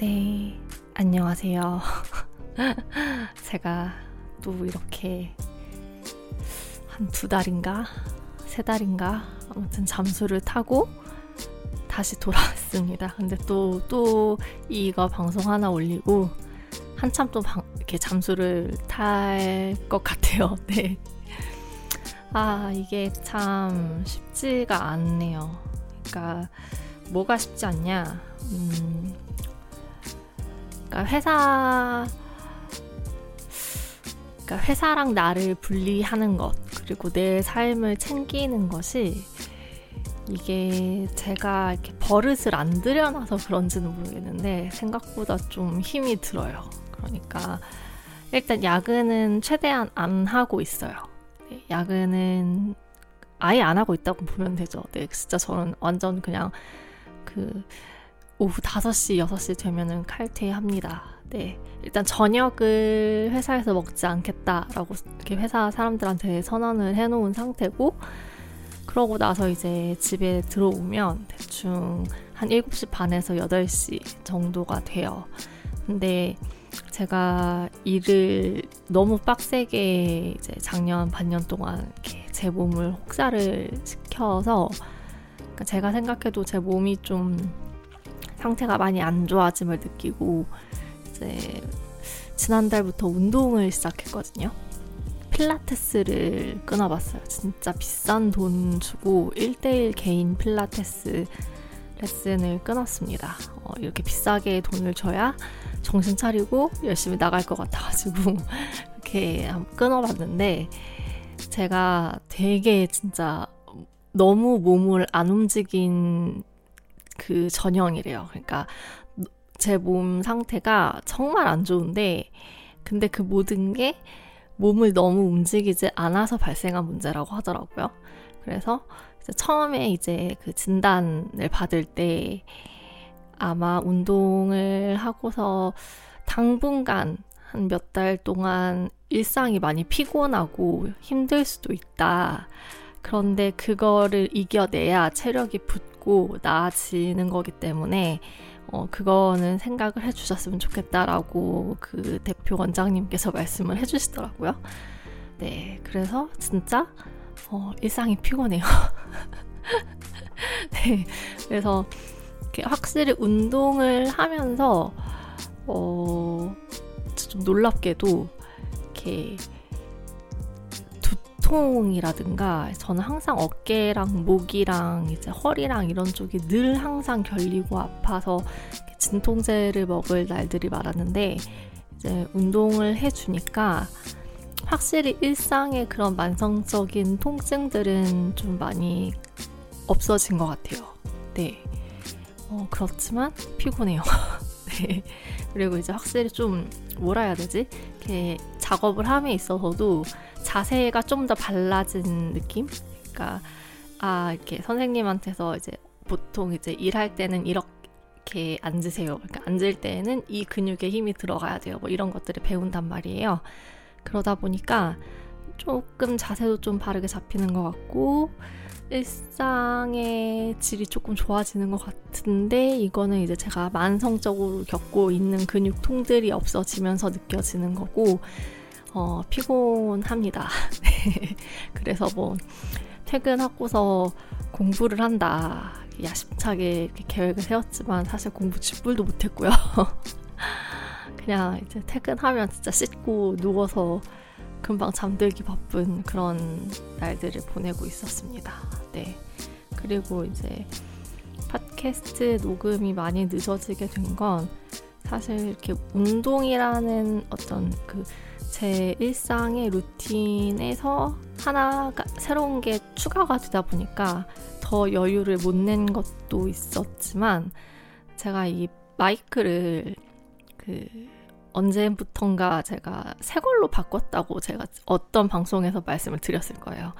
네, 안녕하세요. 제가 또 이렇게 한 두 달인가? 세 달인가? 아무튼 잠수를 타고 다시 돌아왔습니다. 근데 또, 또 이거 방송 하나 올리고 한참 또 방, 이렇게 잠수를 탈 것 같아요. 네. 아, 이게 참 쉽지가 않네요. 그러니까 뭐가 쉽지 않냐? 음, 그러니까 회사 그러니까 회사랑 나를 분리하는 것 그리고 내 삶을 챙기는 것이 이게 제가 이렇게 버릇을 안 들여놔서 그런지는 모르겠는데 생각보다 좀 힘이 들어요. 그러니까 일단 야근은 최대한 안 하고 있어요. 네, 야근은 아예 안 하고 있다고 보면 되죠. 네, 진짜 저는 완전 그냥 그 오후 5시, 6시 되면은 칼퇴합니다. 네. 일단 저녁을 회사에서 먹지 않겠다라고 이렇게 회사 사람들한테 선언을 해놓은 상태고, 그러고 나서 이제 집에 들어오면 대충 한 7시 반에서 8시 정도가 돼요. 근데 제가 일을 너무 빡세게 이제 작년 반년 동안 이렇게 제 몸을 혹사를 시켜서 그러니까 제가 생각해도 제 몸이 좀 상태가 많이 안 좋아짐을 느끼고 이제 지난달부터 운동을 시작했거든요. 필라테스를 끊어봤어요. 진짜 비싼 돈 주고 1대1 개인 필라테스 레슨을 끊었습니다. 어, 이렇게 비싸게 돈을 줘야 정신 차리고 열심히 나갈 것 같아가지고 이렇게 끊어봤는데 제가 되게 진짜 너무 몸을 안 움직인 그 전형이래요. 그러니까 제 몸 상태가 정말 안 좋은데 근데 그 모든 게 몸을 너무 움직이지 않아서 발생한 문제라고 하더라고요. 그래서 이제 처음에 이제 그 진단을 받을 때 아마 운동을 하고서 당분간 한 몇 달 동안 일상이 많이 피곤하고 힘들 수도 있다. 그런데 그거를 이겨내야 체력이 붙 고 나아지는 거기 때문에 어, 그거는 생각을 해주셨으면 좋겠다라고 그 대표 원장님께서 말씀을 해주시더라고요. 네, 그래서 진짜 어, 일상이 피곤해요. 네, 그래서 확실히 운동을 하면서 어, 좀 놀랍게도 이렇게 두통이라든가 저는 항상 어깨랑 목이랑 이제 허리랑 이런 쪽이 늘 항상 결리고 아파서 진통제를 먹을 날들이 많았는데 이제 운동을 해주니까 확실히 일상의 그런 만성적인 통증들은 좀 많이 없어진 것 같아요. 네. 어, 그렇지만 피곤해요. 네. 그리고 이제 확실히 좀 뭐라 해야 되지? 이렇게 작업을 함에 있어서도 자세가 좀 더 발라진 느낌? 그러니까 아 이렇게 선생님한테서 이제 보통 이제 일할 때는 이렇게 앉으세요. 그러니까 앉을 때는 이 근육에 힘이 들어가야 돼요. 뭐 이런 것들을 배운단 말이에요. 그러다 보니까 조금 자세도 좀 바르게 잡히는 것 같고 일상의 질이 조금 좋아지는 것 같은데 이거는 이제 제가 만성적으로 겪고 있는 근육통들이 없어지면서 느껴지는 거고 어, 피곤합니다. 그래서 뭐 퇴근하고서 공부를 한다 야심차게 계획을 세웠지만 사실 공부 쥐뿔도 못했고요. 그냥 이제 퇴근하면 진짜 씻고 누워서 금방 잠들기 바쁜 그런 날들을 보내고 있었습니다. 네. 그리고 이제 팟캐스트 녹음이 많이 늦어지게 된 건 사실 이렇게 운동이라는 어떤 그 제 일상의 루틴에서 하나가 새로운 게 추가가 되다 보니까 더 여유를 못 낸 것도 있었지만 제가 이 마이크를 그 언제부턴가 제가 새 걸로 바꿨다고 제가 어떤 방송에서 말씀을 드렸을 거예요.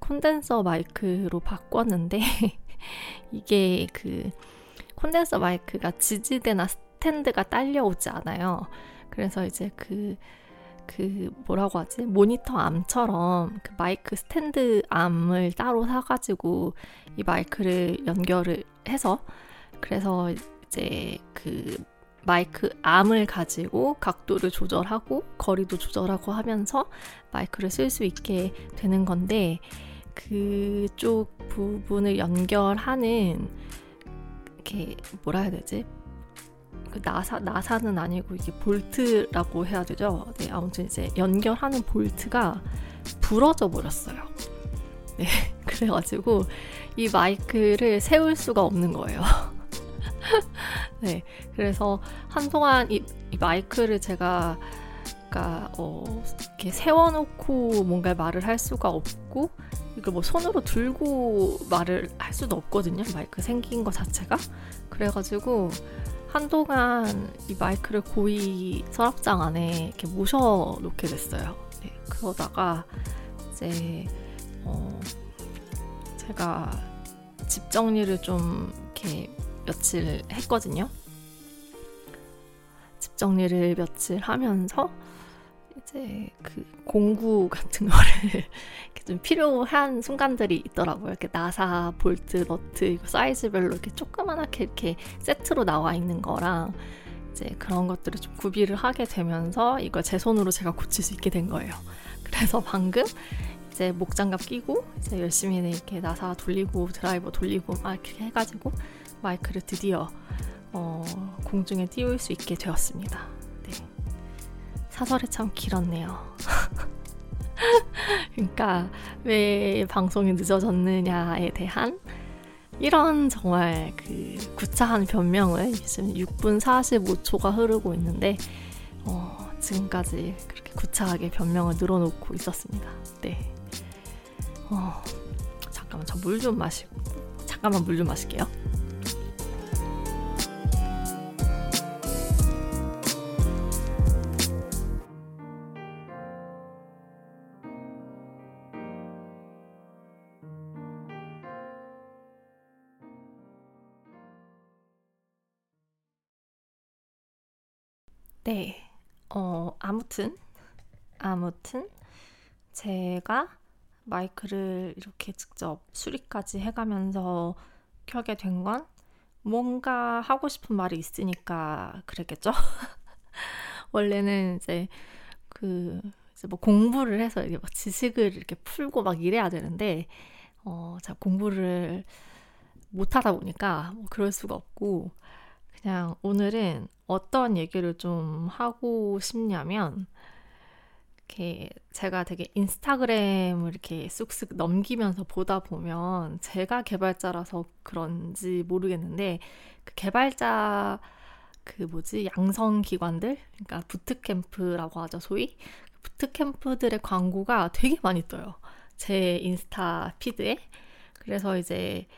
콘덴서 마이크로 바꿨는데 이게 그 콘덴서 마이크가 지지대나 스탠드가 딸려오지 않아요. 그래서 이제 그, 그 뭐라고 하지? 모니터 arm처럼 그 마이크 스탠드 arm을 따로 사가지고 이 마이크를 연결을 해서 그래서 이제 그 마이크 암을 가지고 각도를 조절하고 거리도 조절하고 하면서 마이크를 쓸 수 있게 되는 건데 그쪽 부분을 연결하는 이렇게 뭐라 해야 되지? 그 나사 나사는 아니고 이게 볼트라고 해야 되죠. 네, 아무튼 이제 연결하는 볼트가 부러져 버렸어요. 네, 그래가지고 이 마이크를 세울 수가 없는 거예요. 네, 그래서 한동안 이, 이 마이크를 제가 그러니까 어, 이렇게 세워놓고 뭔가 말을 할 수가 없고 이걸 뭐 손으로 들고 말을 할 수도 없거든요. 마이크 생긴 것 자체가. 그래가지고 한동안 이 마이크를 고이 서랍장 안에 이렇게 모셔놓게 됐어요. 네, 그러다가 이제 어, 제가 집 정리를 좀 이렇게 며칠 했거든요. 집 정리를 며칠 하면서 이제 그 공구 같은 거를 좀 필요한 순간들이 있더라고요. 이렇게 나사, 볼트, 너트 사이즈별로 이렇게 조그만하게 이렇게 세트로 나와 있는 거랑 이제 그런 것들을 좀 구비를 하게 되면서 이걸 제 손으로 제가 고칠 수 있게 된 거예요. 그래서 방금 이제 목장갑 끼고 이제 열심히 이렇게 나사 돌리고 드라이버 돌리고 막 이렇게 해가지고 마이크를 드디어 어, 공중에 띄울 수 있게 되었습니다. 네. 사설이 참 길었네요. 그러니까 왜 방송이 늦어졌느냐에 대한 이런 정말 그 구차한 변명을 지금 6분 45초가 흐르고 있는데 어, 지금까지 그렇게 구차하게 변명을 늘어놓고 있었습니다. 네. 어, 잠깐만 저 물 좀 마시고 잠깐만 물 좀 마실게요. 네. 어, 아무튼, 아무튼, 제가 마이크를 이렇게 직접 수리까지 해가면서 켜게 된 건 뭔가 하고 싶은 말이 있으니까 그랬겠죠? 원래는 이제 그, 이제 뭐 공부를 해서 이게 막 지식을 이렇게 풀고 막 이래야 되는데, 어, 제가 공부를 못 하다 보니까 뭐 그럴 수가 없고, 그냥 오늘은 어떤 얘기를 좀 하고 싶냐면, 이렇게 제가 되게 인스타그램을 이렇게 쑥쑥 넘기면서 보다 보면 제가 개발자라서 그런지 모르겠는데 그 개발자 그 뭐지? 양성 기관들? 그러니까 부트캠프라고 하죠 소위? 부트캠프들의 광고가 되게 많이 떠요. 제 인스타 피드에. 그래서 이제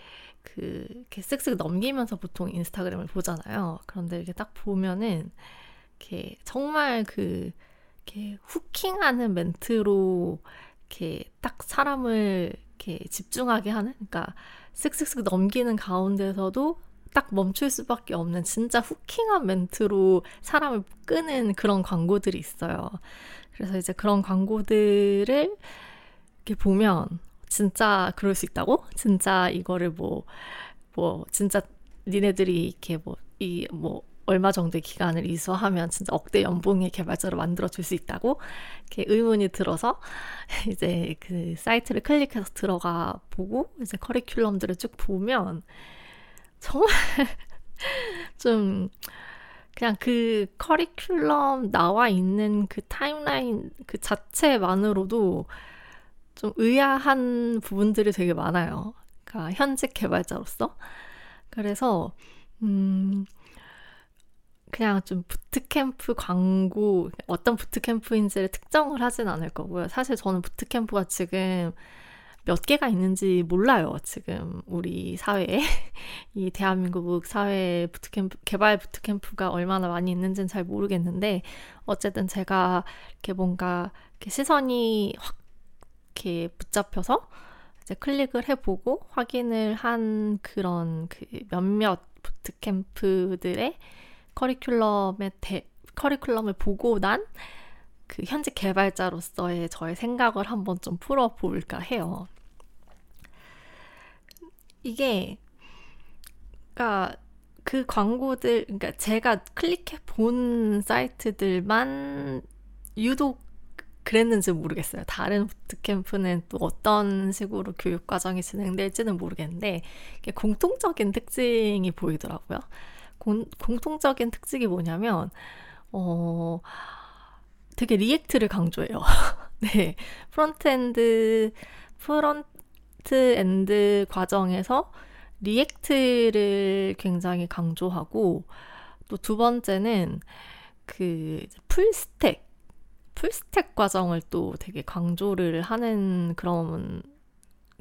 그 이렇게 쓱쓱 넘기면서 보통 인스타그램을 보잖아요. 그런데 이렇게 딱 보면은 이렇게 정말 그 이렇게 후킹하는 멘트로 이렇게 딱 사람을 이렇게 집중하게 하는 그러니까 쓱쓱쓱 넘기는 가운데서도 딱 멈출 수밖에 없는 진짜 후킹한 멘트로 사람을 끄는 그런 광고들이 있어요. 그래서 이제 그런 광고들을 이렇게 보면 진짜 그럴 수 있다고? 진짜 이거를 뭐, 뭐, 진짜 니네들이 이렇게 뭐, 이, 뭐, 얼마 정도의 기간을 이수하면 진짜 억대 연봉의 개발자로 만들어줄 수 있다고? 이렇게 의문이 들어서 이제 그 사이트를 클릭해서 들어가 보고 이제 커리큘럼들을 쭉 보면 정말 좀 그냥 그 커리큘럼 나와 있는 그 타임라인 그 자체만으로도 좀 의아한 부분들이 되게 많아요. 그러니까 현직 개발자로서. 그래서 음 그냥 좀 부트캠프 광고 어떤 부트캠프인지를 특정을 하진 않을 거고요. 사실 저는 부트캠프가 지금 몇 개가 있는지 몰라요. 지금 우리 사회에 이 대한민국 사회 부트캠프 개발 부트캠프가 얼마나 많이 있는지는 잘 모르겠는데 어쨌든 제가 이렇게 뭔가 이렇게 시선이 확 이렇게 붙잡혀서 이제 클릭을 해보고 확인을 한 그런 그 몇몇 부트캠프들의 커리큘럼의 대, 커리큘럼을 보고 난 그 현직 개발자로서의 저의 생각을 한번 좀 풀어볼까 해요. 이게, 그러니까 그 광고들, 그러니까 제가 클릭해 본 사이트들만 유독 그랬는지 모르겠어요. 다른 bootcamp는 또 어떤 식으로 교육 과정이 진행될지는 모르겠는데 공통적인 특징이 보이더라고요. 공, 공통적인 특징이 뭐냐면 어 되게 React를 강조해요. 네. frontend frontend 과정에서 React를 굉장히 강조하고 또 두 번째는 그 full stack full stack 과정을 또 되게 강조를 하는 그런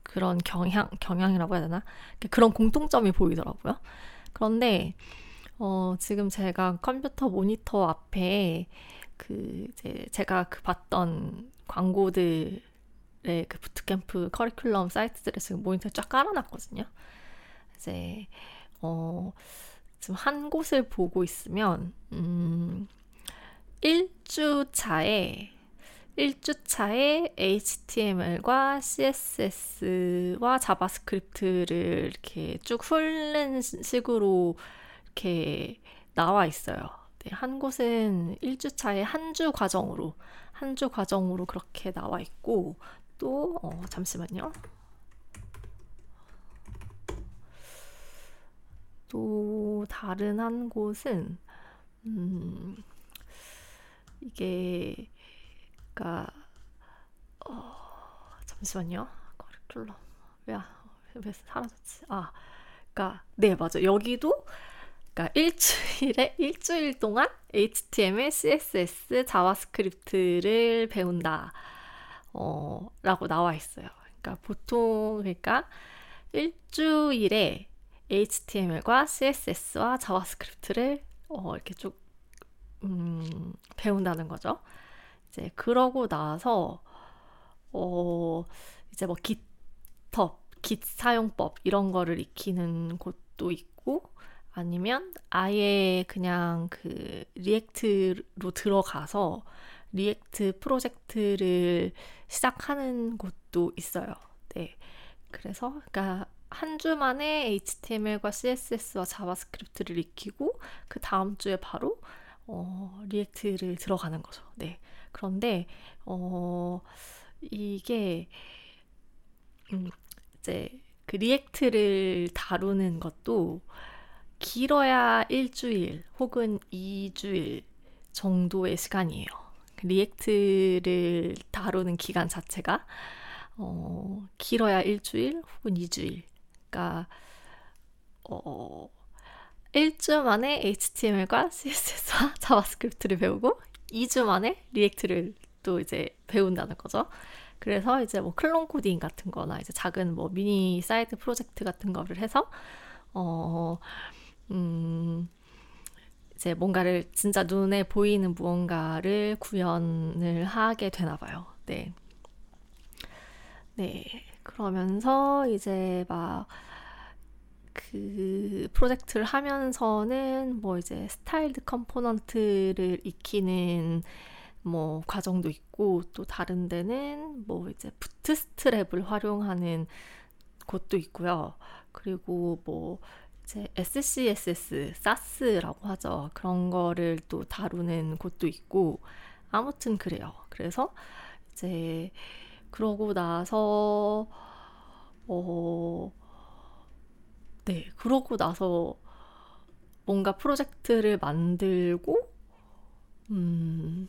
그런 경향 경향이라고 해야 되나 그런 공통점이 보이더라고요. 그런데 어, 지금 제가 컴퓨터 모니터 앞에 그 이제 제가 그 봤던 광고들의 그 부트캠프 커리큘럼 사이트들에 지금 모니터 쫙 깔아놨거든요. 이제 어 지금 한 곳을 보고 있으면 음 1주 차에 1주 차에 HTML과 CSS와 JavaScript를 이렇게 쭉 훑는 식으로 이렇게 나와 있어요. 네, 한 곳은 1주 차에 한 주 과정으로 한 주 과정으로 그렇게 나와 있고 또 어, 잠시만요. 또 다른 한 곳은 음, 이게 그러니까 어, 잠시만요. 커리큘럼 왜, 왜 사라졌지? 아, 그러니까 네 맞아. 여기도 그러니까 일주일에 일주일 동안 HTML, CSS, JavaScript를 배운다. 어, 라고 나와 있어요. 그러니까 보통 그러니까 일주일에 HTML과 CSS와 JavaScript를 어, 이렇게 쭉 음, 배운다는 거죠. 이제 그러고 나서 어, 이제 뭐 GitHub, Git 사용법 이런 거를 익히는 곳도 있고 아니면 아예 그냥 그 React로 들어가서 React 프로젝트를 시작하는 곳도 있어요. 네. 그래서 그러니까 한 주 만에 HTML과 CSS와 JavaScript를 익히고 그 다음 주에 바로 어, React를 들어가는 거죠. 네. 그런데 어, 이게 음, 이제 그 React를 다루는 것도 길어야 일주일 혹은 이주일 정도의 시간이에요. React를 다루는 기간 자체가 어, 길어야 일주일 혹은 이주일. 그러니까 어, 1주 만에 HTML과 CSS와 JavaScript를 배우고 2주 만에 React를 또 이제 배운다는 거죠. 그래서 이제 뭐 clone coding 같은 거나 이제 작은 뭐 미니 사이트 프로젝트 같은 거를 해서 어, 음, 이제 뭔가를 진짜 눈에 보이는 무언가를 구현을 하게 되나 봐요. 네. 네. 그러면서 이제 막 그 프로젝트를 하면서는 뭐 이제 styled component를 익히는 뭐 과정도 있고 또 다른 데는 뭐 이제 부트스트랩을 활용하는 곳도 있고요. 그리고 뭐 이제 SCSS, SAS라고 하죠. 그런 거를 또 다루는 곳도 있고 아무튼 그래요. 그래서 이제 그러고 나서 어 네, 그러고 나서 뭔가 프로젝트를 만들고 음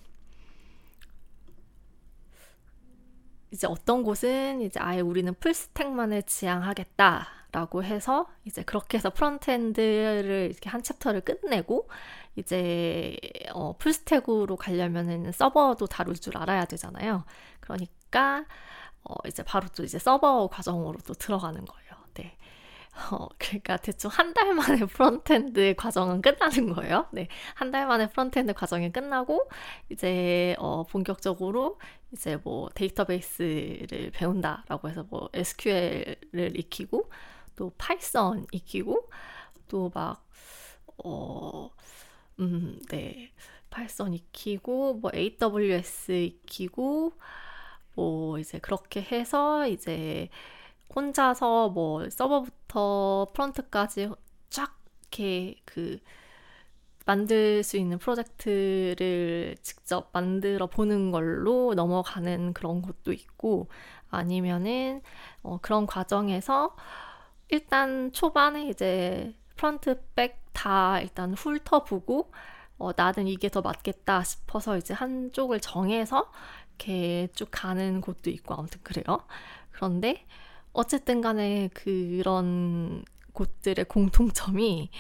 이제 어떤 곳은 이제 아예 우리는 full stack만을 지향하겠다. 라고 해서 이제 그렇게 해서 frontend를 이렇게 한 chapter를 끝내고 이제 어, full stack으로 가려면은 서버도 다룰 줄 알아야 되잖아요. 그러니까 어, 이제 바로 또 이제 서버 과정으로 또 들어가는 거예요. 네. 어, 그러니까 대충 한 달 만에 frontend 과정은 끝나는 거예요. 네. 한 달 만에 frontend 과정이 끝나고 이제 어, 본격적으로 이제 뭐 데이터베이스를 배운다라고 해서 뭐 SQL을 익히고 또 Python 익히고 또 막 어, 음, 네. Python 익히고 뭐 AWS 익히고 뭐 이제 그렇게 해서 이제 혼자서 뭐 서버부터 프론트까지 쫙 이렇게 그 만들 수 있는 프로젝트를 직접 만들어 보는 걸로 넘어가는 그런 곳도 있고 아니면은 어, 그런 과정에서 일단 초반에 이제 프런트 백 다 일단 훑어보고 어, 나는 이게 더 맞겠다 싶어서 이제 한쪽을 정해서 이렇게 쭉 가는 곳도 있고 아무튼 그래요. 그런데 어쨌든 간에 그런 곳들의 공통점이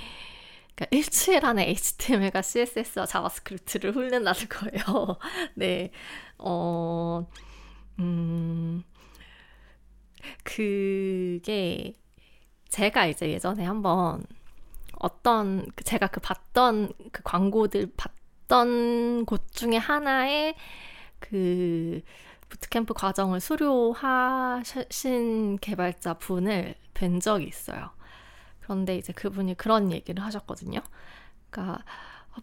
그러니까 일주일 안에 HTML과 CSS와 JavaScript를 훈련하는 거예요. 네, 어, 음, 그게 제가 이제 예전에 한번 어떤 그 제가 그 봤던 그 광고들 봤던 곳 중에 하나에 그 부트캠프 과정을 수료하신 개발자 분을 뵌 적이 있어요. 그런데 이제 그분이 그런 얘기를 하셨거든요. 그러니까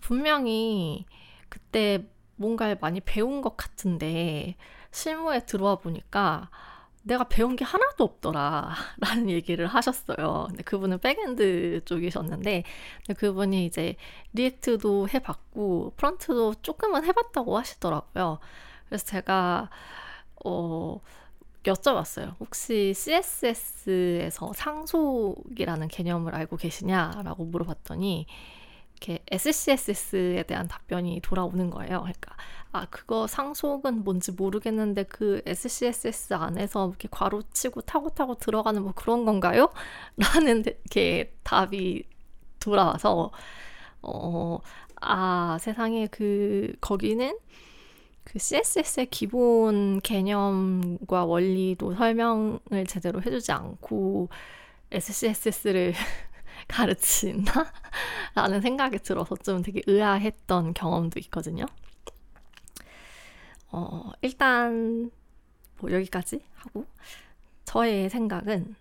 분명히 그때 뭔가를 많이 배운 것 같은데 실무에 들어와 보니까 내가 배운 게 하나도 없더라 라는 얘기를 하셨어요. 근데 그분은 backend 쪽이셨는데 그분이 이제 리액트도 해봤고 프런트도 조금은 해봤다고 하시더라고요. 그래서 제가 어 여쭤봤어요. 혹시 CSS에서 상속이라는 개념을 알고 계시냐라고 물어봤더니 이렇게 SCSS에 대한 답변이 돌아오는 거예요. 그러니까 아 그거 상속은 뭔지 모르겠는데 그 SCSS 안에서 이렇게 괄호치고 타고 타고 들어가는 뭐 그런 건가요? 라는 이렇게 답이 돌아와서 어 아 세상에 그 거기는 그 CSS의 기본 개념과 원리도 설명을 제대로 해주지 않고 SCSS를 가르친다? 라는 생각이 들어서 좀 되게 의아했던 경험도 있거든요. 어, 일단, 뭐 여기까지 하고, 저의 생각은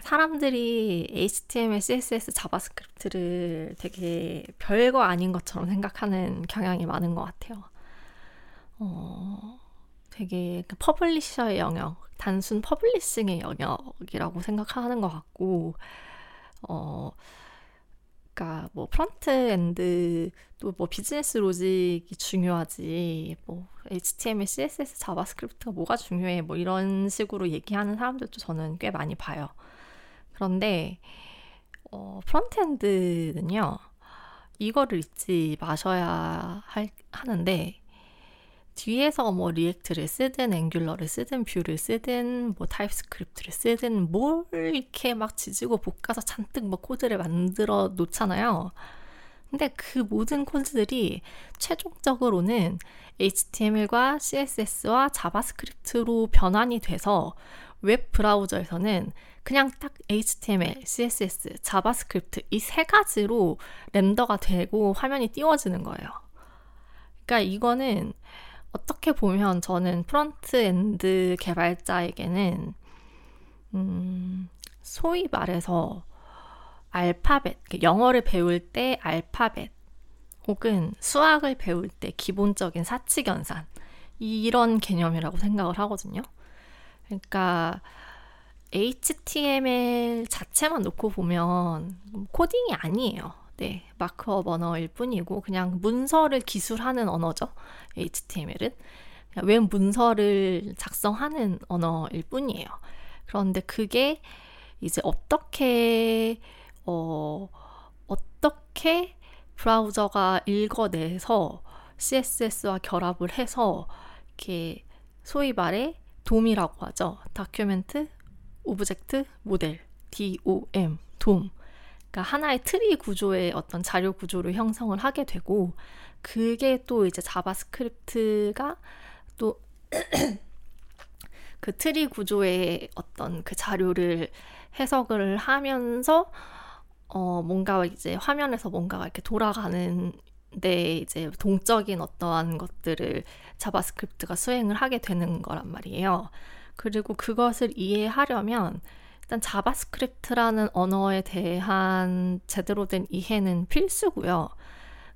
사람들이 HTML, CSS, JavaScript를 되게 별거 아닌 것처럼 생각하는 경향이 많은 것 같아요. 어, 되게 그 publisher의 영역, 단순 publishing의 영역이라고 생각하는 것 같고, 어, 그러니까 뭐 front end도 뭐 business logic이 중요하지, 뭐 HTML, CSS, JavaScript가 뭐가 중요해, 뭐 이런 식으로 얘기하는 사람들도 저는 꽤 많이 봐요. 그런데 어, front end는요, 이거를 잊지 마셔야 할, 하는데 뒤에서 뭐 React를 쓰든 Angular를 쓰든 Vue를 쓰든 뭐 TypeScript를 쓰든 뭘 이렇게 막 지지고 볶아서 잔뜩 뭐 코드를 만들어 놓잖아요. 근데 그 모든 코드들이 최종적으로는 HTML과 CSS와 JavaScript로 변환이 돼서 웹 브라우저에서는 그냥 딱 HTML, CSS, JavaScript 이 세 가지로 render가 되고 화면이 띄워지는 거예요. 그러니까 이거는 어떻게 보면 저는 front end 개발자에게는 음, 소위 말해서 알파벳, 영어를 배울 때 알파벳 혹은 수학을 배울 때 기본적인 사칙연산 이런 개념이라고 생각을 하거든요. 그러니까 HTML 자체만 놓고 보면 코딩이 아니에요. 네, markup 언어일 뿐이고 그냥 문서를 기술하는 언어죠. HTML은 웹 문서를 작성하는 언어일 뿐이에요. 그런데 그게 이제 어떻게 어 어떻게 브라우저가 읽어내서 CSS와 결합을 해서 이렇게 소위 말해 DOM이라고 하죠. document object model DOM DOM 그러니까 하나의 트리 구조의 어떤 자료 구조를 형성을 하게 되고 그게 또 이제 JavaScript가 또 그 트리 구조의 어떤 그 자료를 해석을 하면서 어 뭔가 이제 화면에서 뭔가가 이렇게 돌아가는 데 이제 동적인 어떠한 것들을 JavaScript가 수행을 하게 되는 거란 말이에요. 그리고 그것을 이해하려면 일단 JavaScript라는 언어에 대한 제대로 된 이해는 필수고요.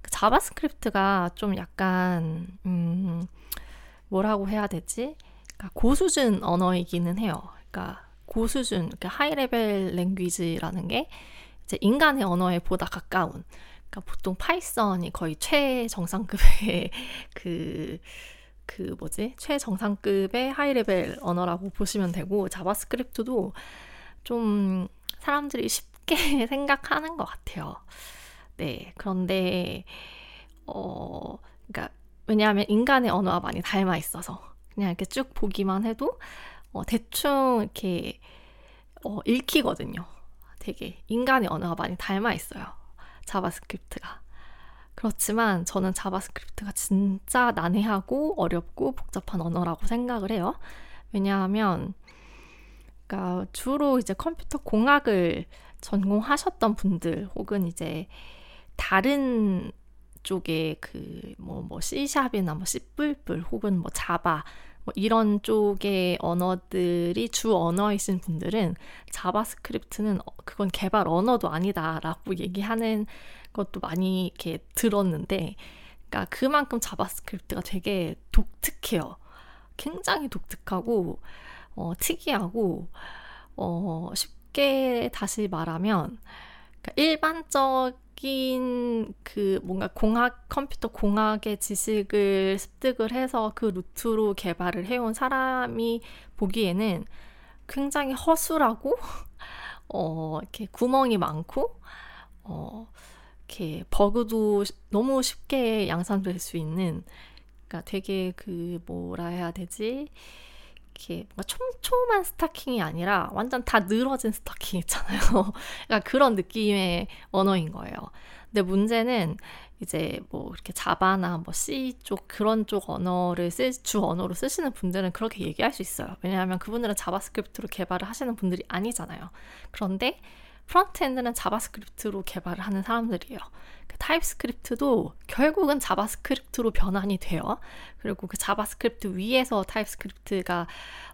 그 JavaScript가 좀 약간 음, 뭐라고 해야 되지? 그러니까 고수준 언어이기는 해요. 그러니까 고수준, 그러니까 high level language라는 게 이제 인간의 언어에 보다 가까운 그러니까 보통 Python이 거의 최정상급의 그, 그 뭐지? 최정상급의 high level 언어라고 보시면 되고, JavaScript도 좀 사람들이 쉽게 생각하는 것 같아요. 네. 그런데, 어, 그러니까, 왜냐하면 인간의 언어와 많이 닮아 있어서, 그냥 이렇게 쭉 보기만 해도, 어, 대충 이렇게, 어, 읽히거든요. 되게 인간의 언어가 많이 닮아 있어요. JavaScript가. 그렇지만 저는 JavaScript가 진짜 난해하고 어렵고 복잡한 언어라고 생각을 해요. 왜냐하면 그러니까 주로 이제 컴퓨터 공학을 전공하셨던 분들 혹은 이제 다른 쪽에 그뭐뭐 C샵이나 뭐 C++ 혹은 뭐 Java 뭐 이런 쪽의 언어들이 주 언어이신 분들은 JavaScript는 어, 그건 개발 언어도 아니다라고 얘기하는 것도 많이 이렇게 들었는데, 그러니까 그만큼 JavaScript가 되게 독특해요. 굉장히 독특하고 어, 특이하고 어, 쉽게 다시 말하면 그러니까 일반적 바뀐 그 뭔가 공학, 컴퓨터 공학의 지식을 습득을 해서 그 루트로 개발을 해온 사람이 보기에는 굉장히 허술하고, 어, 이렇게 구멍이 많고, 어, 이렇게 버그도 너무 쉽게 양산될 수 있는, 그러니까 되게 그 뭐라 해야 되지? 이렇게 뭔가 촘촘한 스타킹이 아니라 완전 다 늘어진 스타킹 있잖아요. 그러니까 그런 느낌의 언어인 거예요. 근데 문제는 이제 뭐 이렇게 Java나 뭐 C 쪽 그런 쪽 언어를 쓸, 주 언어로 쓰시는 분들은 그렇게 얘기할 수 있어요. 왜냐하면 그분들은 JavaScript로 개발을 하시는 분들이 아니잖아요. 그런데 frontend는 JavaScript로 개발을 하는 사람들이에요. 그 TypeScript도 결국은 JavaScript로 변환이 돼요. 그리고 그 JavaScript 위에서 TypeScript가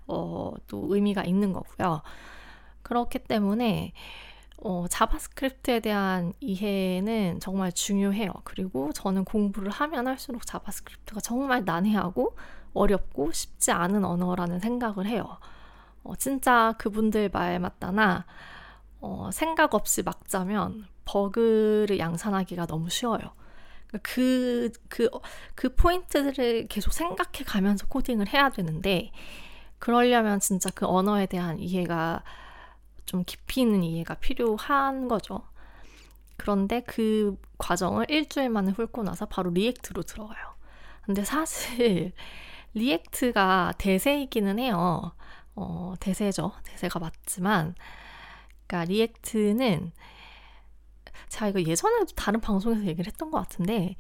어, 또 의미가 있는 거고요. 그렇기 때문에 어, JavaScript에 대한 이해는 정말 중요해요. 그리고 저는 공부를 하면 할수록 JavaScript가 정말 난해하고 어렵고 쉽지 않은 언어라는 생각을 해요. 어, 진짜 그분들 말마따나 어, 생각 없이 막 짜면 버그를 양산하기가 너무 쉬워요. 그, 그, 그 포인트들을 계속 생각해 가면서 코딩을 해야 되는데, 그러려면 진짜 그 언어에 대한 이해가 좀 깊이 있는 이해가 필요한 거죠. 그런데 그 과정을 일주일 만에 훑고 나서 바로 React로 들어가요. 근데 사실 React가 대세이기는 해요. 어, 대세죠. 대세가 맞지만, 그러니까 React는 제가 이거 예전에도 다른 방송에서 얘기를 했던 것 같은데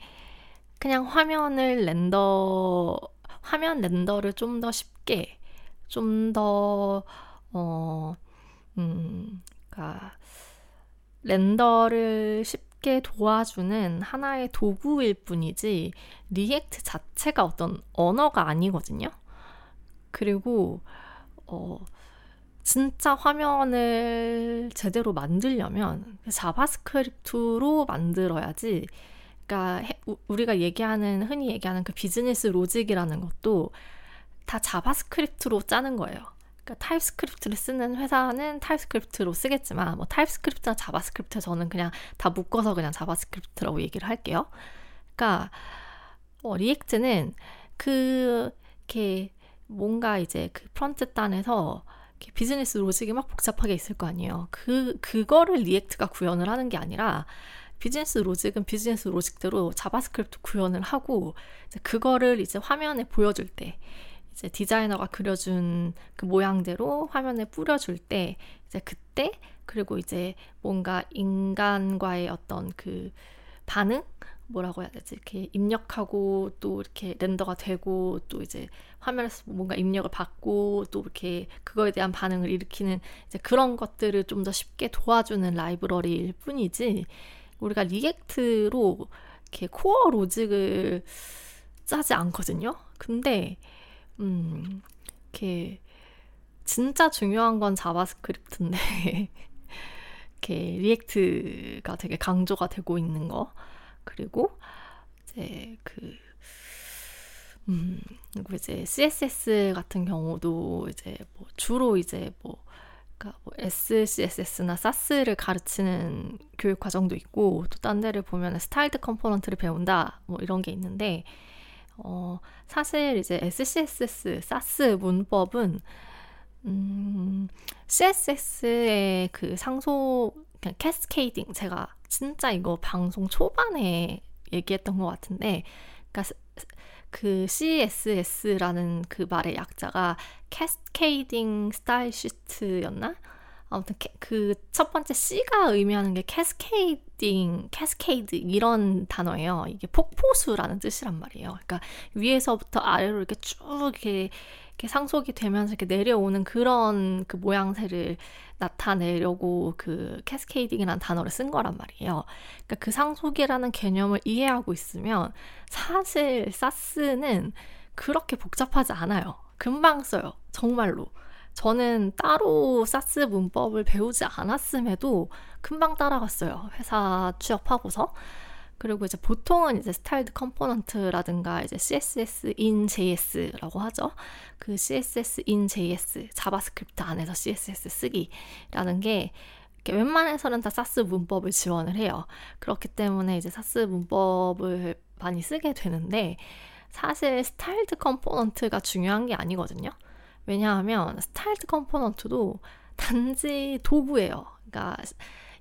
그냥 화면을 render 화면 render를 좀 더 쉽게 좀더 어, 음, 그러니까 render를 쉽게 도와주는 하나의 도구일 뿐이지 React 자체가 어떤 언어가 아니거든요. 그리고 어, 진짜 화면을 제대로 만들려면 JavaScript로 만들어야지. 그러니까 우리가 얘기하는 흔히 얘기하는 그 business logic이라는 것도 다 JavaScript로 짜는 거예요. 그러니까 TypeScript를 쓰는 회사는 TypeScript로 쓰겠지만 뭐 TypeScript나 JavaScript 저는 그냥 다 묶어서 그냥 JavaScript라고 얘기를 할게요. 그러니까 어, React는 그 이렇게 뭔가 이제 그 프런트 단에서 business logic이 막 복잡하게 있을 거 아니에요. 그, 그거를 React가 구현을 하는 게 아니라 business logic은 business logic대로 JavaScript 구현을 하고 이제 그거를 이제 화면에 보여줄 때 이제 디자이너가 그려준 그 모양대로 화면에 뿌려줄 때 이제 그때 그리고 이제 뭔가 인간과의 어떤 그 반응 뭐라고 해야 되지? 이렇게 입력하고 또 이렇게 render가 되고 또 이제 화면에서 뭔가 입력을 받고 또 이렇게 그거에 대한 반응을 일으키는 이제 그런 것들을 좀 더 쉽게 도와주는 라이브러리일 뿐이지 우리가 React로 이렇게 core logic을 짜지 않거든요. 근데 음 이렇게 진짜 중요한 건 JavaScript인데 이렇게 React가 되게 강조가 되고 있는 거. 그리고 이제 그 음, 이제 CSS 같은 경우도 이제 뭐 주로 이제 뭐 그러니까 뭐 SCSS나 Sass를 가르치는 교육 과정도 있고 또 딴 데를 보면 styled component를 배운다 뭐 이런 게 있는데 어, 사실 이제 SCSS, Sass 문법은 음, CSS의 그 상속 cascading 제가 진짜 이거 방송 초반에 얘기했던 것 같은데 그러니까 그 CSS라는 그 말의 약자가 Cascading Style Sheet였나? 아무튼 그 첫 번째 C가 의미하는 게 cascading, cascade 이런 단어예요. 이게 폭포수라는 뜻이란 말이에요. 그러니까 위에서부터 아래로 이렇게 쭉 이렇게, 이렇게 상속이 되면서 이렇게 내려오는 그런 그 모양새를 나타내려고 그 캐스케이딩이라는 단어를 쓴 거란 말이에요. 그러니까 그 상속이라는 개념을 이해하고 있으면 사실 사스는 그렇게 복잡하지 않아요. 금방 써요. 정말로. 저는 따로 사스 문법을 배우지 않았음에도 금방 따라갔어요. 회사 취업하고서. 그리고 이제 보통은 이제 styled component라든가 이제 CSS in JS라고 하죠. 그 CSS in JS JavaScript 안에서 CSS 쓰기라는 게 웬만해서는 다 Sass 문법을 지원을 해요. 그렇기 때문에 이제 Sass 문법을 많이 쓰게 되는데 사실 styled component가 중요한 게 아니거든요. 왜냐하면 styled component도 단지 도구예요. 그러니까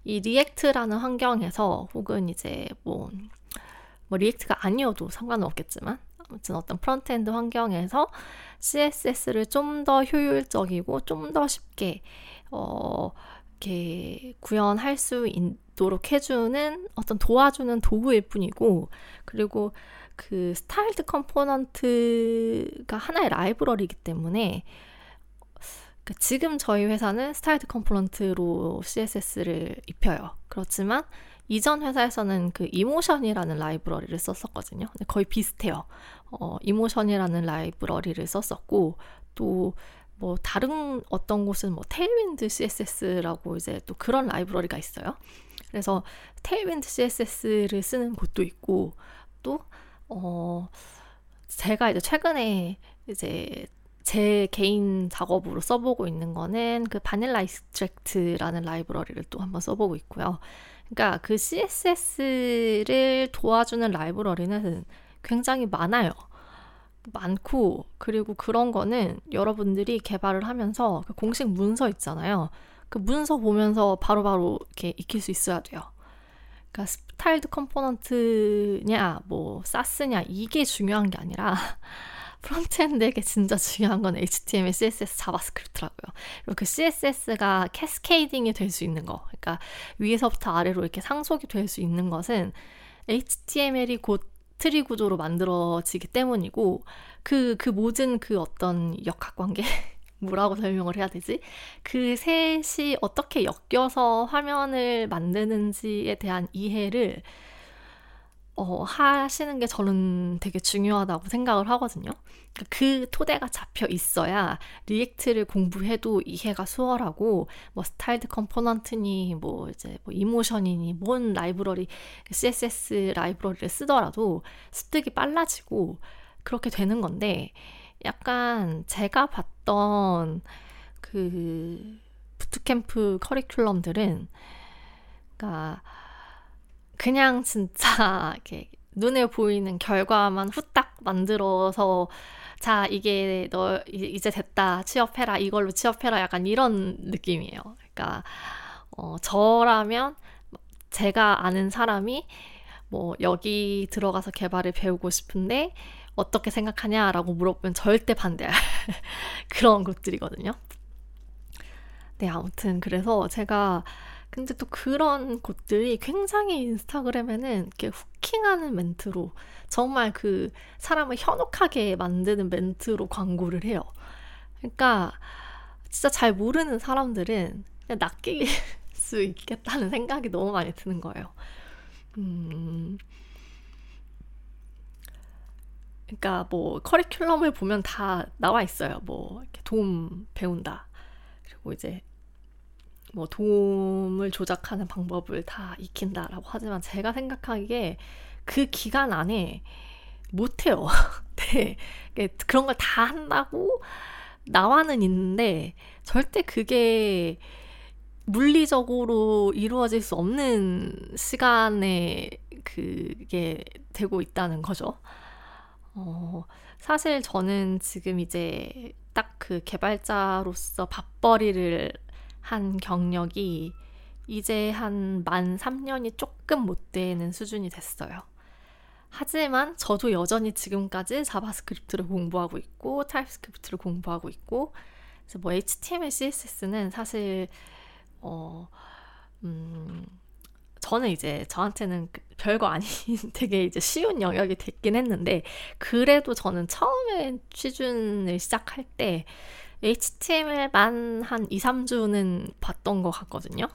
이 React라는 환경에서 혹은 이제 뭐, 뭐 React가 아니어도 상관은 없겠지만 아무튼 어떤 frontend 환경에서 CSS를 좀 더 효율적이고 좀 더 쉽게 어 이렇게 구현할 수 있도록 해주는 어떤 도와주는 도구일 뿐이고 그리고 그 styled component가 하나의 라이브러리이기 때문에 그러니까 지금 저희 회사는 styled component로 CSS를 입혀요. 그렇지만 이전 회사에서는 그 Emotion이라는 라이브러리를 썼었거든요. 거의 비슷해요. 어, Emotion이라는 라이브러리를 썼었고 또 뭐 다른 어떤 곳은 뭐 Tailwind CSS라고 이제 또 그런 라이브러리가 있어요. 그래서 Tailwind CSS를 쓰는 곳도 있고 또 어, 제가 이제 최근에 이제 제 개인 작업으로 써보고 있는 거는 그 vanilla-extract라는 라이브러리를 또 한번 써보고 있고요. 그러니까 그 CSS를 도와주는 라이브러리는 굉장히 많아요. 많고 그리고 그런 거는 여러분들이 개발을 하면서 그 공식 문서 있잖아요. 그 문서 보면서 바로바로 바로 이렇게 익힐 수 있어야 돼요. 그러니까 styled component냐, 뭐 Sass냐 이게 중요한 게 아니라 frontend에게 진짜 중요한 건 HTML, CSS, JavaScript라고요. 그리고 그 CSS가 cascading이 될 수 있는 거, 그러니까 위에서부터 아래로 이렇게 상속이 될 수 있는 것은 HTML이 곧 트리 구조로 만들어지기 때문이고 그, 그 모든 그 어떤 역학관계 뭐라고 설명을 해야 되지? 그 셋이 어떻게 엮여서 화면을 만드는지에 대한 이해를 어, 하시는 게 저는 되게 중요하다고 생각을 하거든요. 그러니까 그 토대가 잡혀 있어야 React를 공부해도 이해가 수월하고 뭐 styled component니 뭐 이제 뭐 Emotion이니 뭔 라이브러리 CSS 라이브러리를 쓰더라도 습득이 빨라지고 그렇게 되는 건데 약간 제가 봤던 그 부트캠프 커리큘럼들은 그러니까 그냥 진짜 이렇게 눈에 보이는 결과만 후딱 만들어서 자 이게 너 이제 됐다 취업해라 이걸로 취업해라 약간 이런 느낌이에요. 그러니까 어, 저라면 제가 아는 사람이 뭐 여기 들어가서 개발을 배우고 싶은데 어떻게 생각하냐라고 물어보면 절대 반대할 그런 것들이거든요. 네, 아무튼 그래서 제가 근데 또 그런 곳들이 굉장히 인스타그램에는 이렇게 후킹하는 멘트로 정말 그 사람을 현혹하게 만드는 멘트로 광고를 해요. 그러니까 진짜 잘 모르는 사람들은 그냥 낚일 수 있겠다는 생각이 너무 많이 드는 거예요. 음. 그러니까 뭐 커리큘럼을 보면 다 나와 있어요. 뭐 이렇게 도움 배운다. 그리고 이제 뭐 도움을 조작하는 방법을 다 익힌다라고 하지만 제가 생각하기에 그 기간 안에 못해요. 네. 그런 걸 다 한다고 나와는 있는데 절대 그게 물리적으로 이루어질 수 없는 시간에 그게 되고 있다는 거죠. 어, 사실 저는 지금 이제 딱 그 개발자로서 밥벌이를 한 경력이 이제 한 만 3년이 조금 못 되는 수준이 됐어요. 하지만 저도 여전히 지금까지 JavaScript를 공부하고 있고 TypeScript를 공부하고 있고 그래서 뭐 HTML, CSS는 사실 어 음, 저는 이제 저한테는 그 별거 아닌 되게 이제 쉬운 영역이 됐긴 했는데 그래도 저는 처음에 취준을 시작할 때 HTML만 한 2, 3주는 봤던 것 같거든요.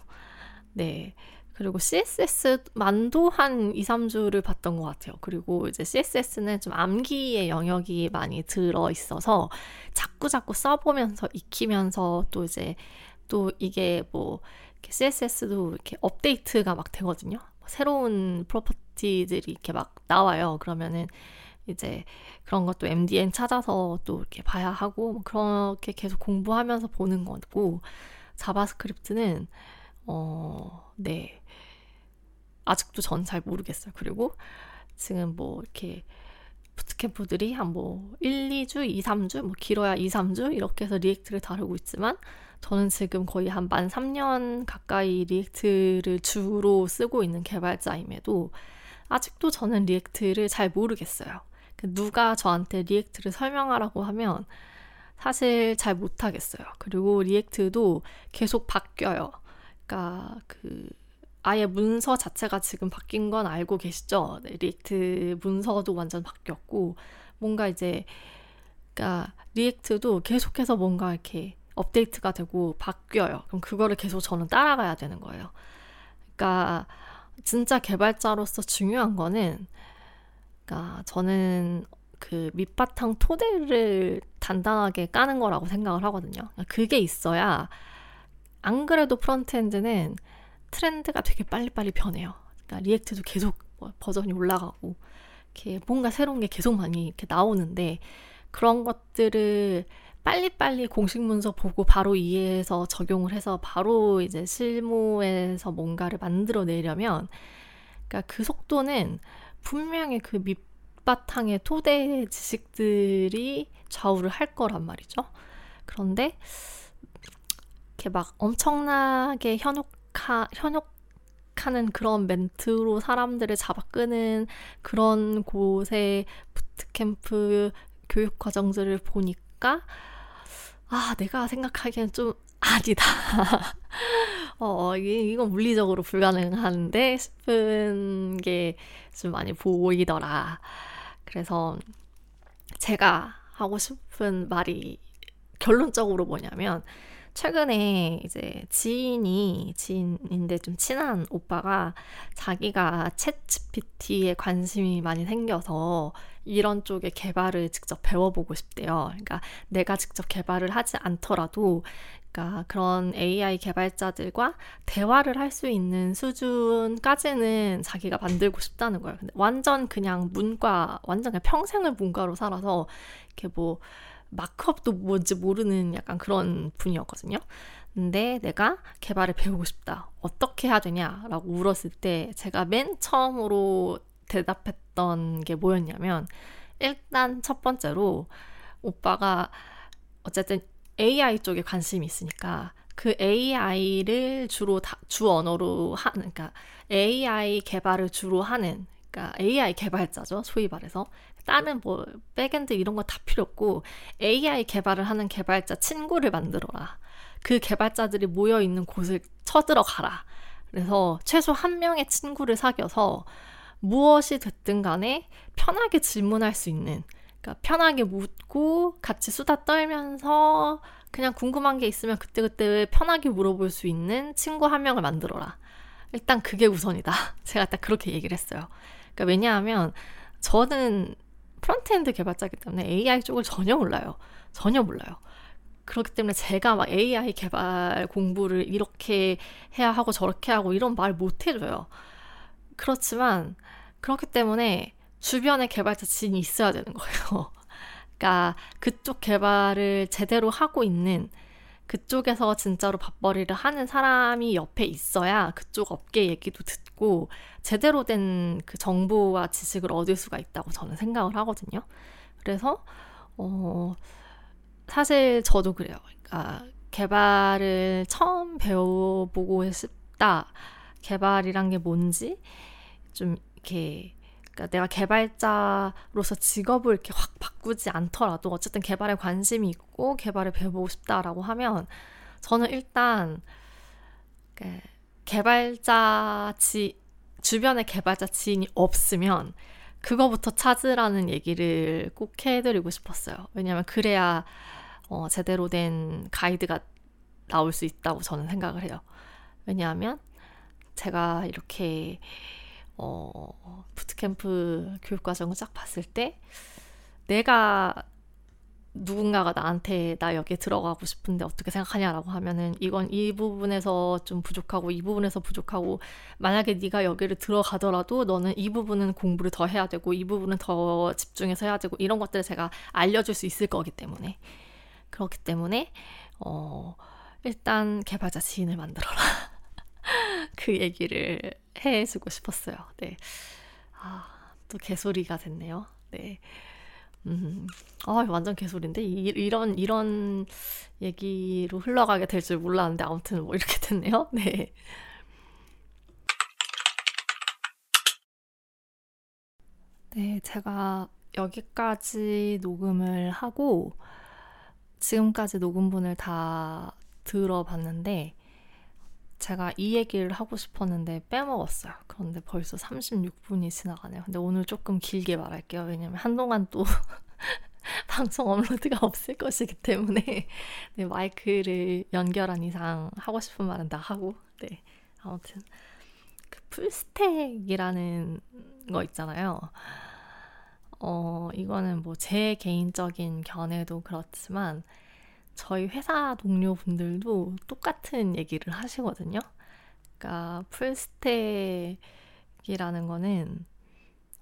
네. 그리고 CSS만도 한 2, 3주를 봤던 것 같아요. 그리고 이제 CSS는 좀 암기의 영역이 많이 들어 있어서 자꾸 자꾸 써보면서 익히면서 또 이제 또 이게 뭐 CSS도 이렇게 업데이트가 막 되거든요. 새로운 property들이 이렇게 막 나와요. 그러면은 이제 그런 것도 MDN 찾아서 또 이렇게 봐야 하고 뭐 그렇게 계속 공부하면서 보는 거고 JavaScript는 어, 네. 아직도 전 잘 모르겠어요. 그리고 지금 뭐 이렇게 bootcamp들이 한 뭐 1, 2주, 2, 3주, 뭐 길어야 2, 3주 이렇게 해서 React를 다루고 있지만 저는 지금 거의 한 만 3년 가까이 React를 주로 쓰고 있는 개발자임에도 아직도 저는 React를 잘 모르겠어요. 그 누가 저한테 React를 설명하라고 하면 사실 잘 못하겠어요. 그리고 React도 계속 바뀌어요. 그러니까 그 아예 문서 자체가 지금 바뀐 건 알고 계시죠? 네, React 문서도 완전 바뀌었고 뭔가 이제 그러니까 React도 계속해서 뭔가 이렇게 업데이트가 되고 바뀌어요. 그럼 그거를 계속 저는 따라가야 되는 거예요. 그러니까 진짜 개발자로서 중요한 거는 그러니까 저는 그 밑바탕 토대를 단단하게 까는 거라고 생각을 하거든요. 그게 있어야 안 그래도 frontend는 트렌드가 되게 빨리빨리 변해요. 그러니까 React도 계속 뭐 버전이 올라가고 이렇게 뭔가 새로운 게 계속 많이 이렇게 나오는데 그런 것들을 빨리빨리 공식 문서 보고 바로 이해해서 적용을 해서 바로 이제 실무에서 뭔가를 만들어 내려면 그러니까 그 속도는 분명히 그 밑바탕의 토대 지식들이 좌우를 할 거란 말이죠. 그런데 이렇게 막 엄청나게 현혹하, 현혹하는 그런 멘트로 사람들을 잡아끄는 그런 곳의 부트캠프 교육 과정들을 보니까 아, 내가 생각하기엔 좀 아니다. 어, 이건 물리적으로 불가능한데 싶은 게 좀 많이 보이더라. 그래서 제가 하고 싶은 말이 결론적으로 뭐냐면 최근에 이제 지인이 지인인데 좀 친한 오빠가 자기가 챗 GPT에 관심이 많이 생겨서 이런 쪽의 개발을 직접 배워보고 싶대요. 그러니까 내가 직접 개발을 하지 않더라도 그러니까 그런 AI 개발자들과 대화를 할 수 있는 수준까지는 자기가 만들고 싶다는 거예요. 근데 완전 그냥 문과, 완전 그냥 평생을 문과로 살아서 이렇게 뭐 마크업도 뭔지 모르는 약간 그런 분이었거든요. 근데 내가 개발을 배우고 싶다. 어떻게 해야 되냐라고 물었을 때 제가 맨 처음으로 대답했던 게 뭐였냐면 일단 첫 번째로 오빠가 어쨌든 AI 쪽에 관심이 있으니까 그 AI를 주로 다, 주 언어로 하는 그러니까 AI 개발을 주로 하는 그러니까 AI 개발자죠 소위 말해서 다른 뭐 backend 이런 거 다 필요 없고 AI 개발을 하는 개발자 친구를 만들어라. 그 개발자들이 모여 있는 곳을 쳐들어가라. 그래서 최소 한 명의 친구를 사귀어서 무엇이 됐든 간에 편하게 질문할 수 있는, 그러니까 편하게 묻고 같이 수다 떨면서 그냥 궁금한 게 있으면 그때그때 편하게 물어볼 수 있는 친구 한 명을 만들어라. 일단 그게 우선이다. 제가 딱 그렇게 얘기를 했어요. 그러니까 왜냐하면 저는 frontend 개발자이기 때문에 AI 쪽을 전혀 몰라요. 전혀 몰라요. 그렇기 때문에 제가 막 AI 개발 공부를 이렇게 해야 하고 저렇게 하고 이런 말 못 해줘요. 그렇지만 그렇기 때문에 주변에 개발자 지인이 있어야 되는 거예요. 그러니까 그쪽 개발을 제대로 하고 있는 그쪽에서 진짜로 밥벌이를 하는 사람이 옆에 있어야 그쪽 업계 얘기도 듣고 제대로 된 그 정보와 지식을 얻을 수가 있다고 저는 생각을 하거든요. 그래서 어 사실 저도 그래요. 그러니까 개발을 처음 배워보고 싶다. 개발이란 게 뭔지 좀 이렇게 그러니까 내가 개발자로서 직업을 이렇게 확 바꾸지 않더라도 어쨌든 개발에 관심이 있고 개발을 배워보고 싶다라고 하면 저는 일단 그 개발자 지 주변에 개발자 지인이 없으면 그거부터 찾으라는 얘기를 꼭 해드리고 싶었어요. 왜냐하면 그래야 어, 제대로 된 가이드가 나올 수 있다고 저는 생각을 해요. 왜냐하면 제가 이렇게 어, 부트캠프 교육과정을 쫙 봤을 때 내가 누군가가 나한테 나 여기에 들어가고 싶은데 어떻게 생각하냐라고 하면은 이건 이 부분에서 좀 부족하고 이 부분에서 부족하고 만약에 네가 여기를 들어가더라도 너는 이 부분은 공부를 더 해야 되고 이 부분은 더 집중해서 해야 되고 이런 것들을 제가 알려줄 수 있을 거기 때문에. 그렇기 때문에 어 일단 개발자 지인을 만들어라. 그 얘기를 해주고 싶었어요. 네. 아, 또 개소리가 됐네요. 네. 음, 아, 완전 개소리인데? 이, 이런, 이런 얘기로 흘러가게 될 줄 몰랐는데, 아무튼 뭐 이렇게 됐네요. 네. 네, 제가 여기까지 녹음을 하고, 지금까지 녹음분을 다 들어봤는데, 제가 이 얘기를 하고 싶었는데 빼먹었어요. 그런데 벌써 36분이 지나가네요. 근데 오늘 조금 길게 말할게요. 왜냐면 한동안 또 방송 업로드가 없을 것이기 때문에 네, 마이크를 연결한 이상 하고 싶은 말은 다 하고 네 아무튼 그 풀스택이라는 거 있잖아요. 어 이거는 뭐 제 개인적인 견해도 그렇지만 저희 회사 동료분들도 똑같은 얘기를 하시거든요. 그러니까 풀스택이라는 거는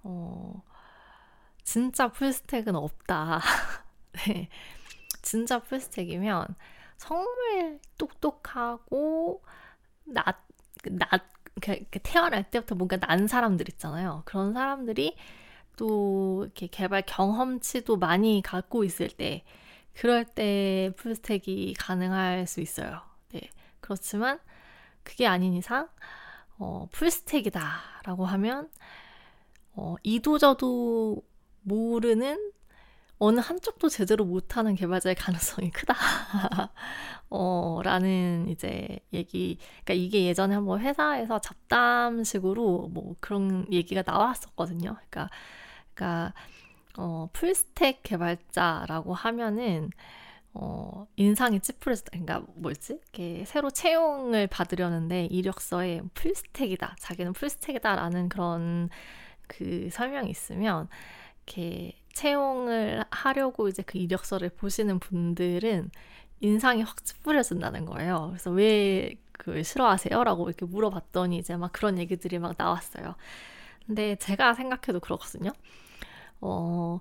어 진짜 풀스택은 없다. 네. 진짜 풀스택이면 정말 똑똑하고 낫, 낫, 태어날 때부터 뭔가 난 사람들 있잖아요. 그런 사람들이 또 이렇게 개발 경험치도 많이 갖고 있을 때 그럴 때 풀스택이 가능할 수 있어요. 네. 그렇지만 그게 아닌 이상 어, 풀스택이다라고 하면 어, 이도저도 모르는 어느 한쪽도 제대로 못하는 개발자의 가능성이 크다. 어, 라는 이제 얘기. 그러니까 이게 예전에 한번 회사에서 잡담식으로 뭐 그런 얘기가 나왔었거든요. 그러니까, 그러니까 어, 풀스택 개발자라고 하면은 어, 인상이 찌푸려졌다. 그러니까 뭐였지? 이렇게 새로 채용을 받으려는데 이력서에 풀스택이다. 자기는 풀스택이다라는 그런 그 설명이 있으면 이렇게 채용을 하려고 이제 그 이력서를 보시는 분들은 인상이 확 찌푸려진다는 거예요. 그래서 왜그 싫어하세요? 라고 이렇게 물어봤더니 이제 막 그런 얘기들이 막 나왔어요. 근데 제가 생각해도 그렇거든요. 어,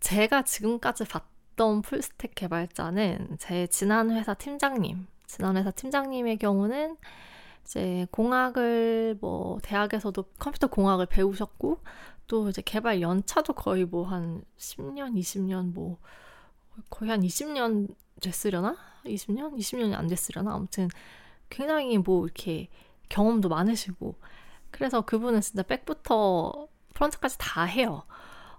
제가 지금까지 봤던 풀스택 개발자는 제 지난 회사 팀장님, 지난 회사 팀장님의 경우는 이제 공학을 뭐 대학에서도 컴퓨터 공학을 배우셨고 또 이제 개발 연차도 거의 뭐 한 10년, 20년 뭐 거의 한 20년 됐으려나? 20년? 20년이 안 됐으려나? 아무튼 굉장히 뭐 이렇게 경험도 많으시고 그래서 그분은 진짜 백부터 프런트까지 다 해요.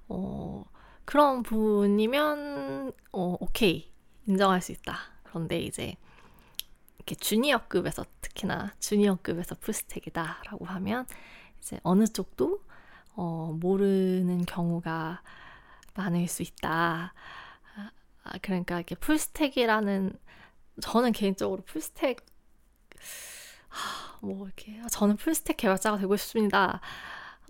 어, 그런 분이면 어, 오케이 인정할 수 있다. 그런데 이제 이렇게 주니어급에서 특히나 주니어급에서 풀스택이다라고 하면 이제 어느 쪽도 어, 모르는 경우가 많을 수 있다. 아, 그러니까 이렇게 풀스택이라는 저는 개인적으로 풀스택 하, 뭐 이렇게 저는 풀스택 개발자가 되고 싶습니다.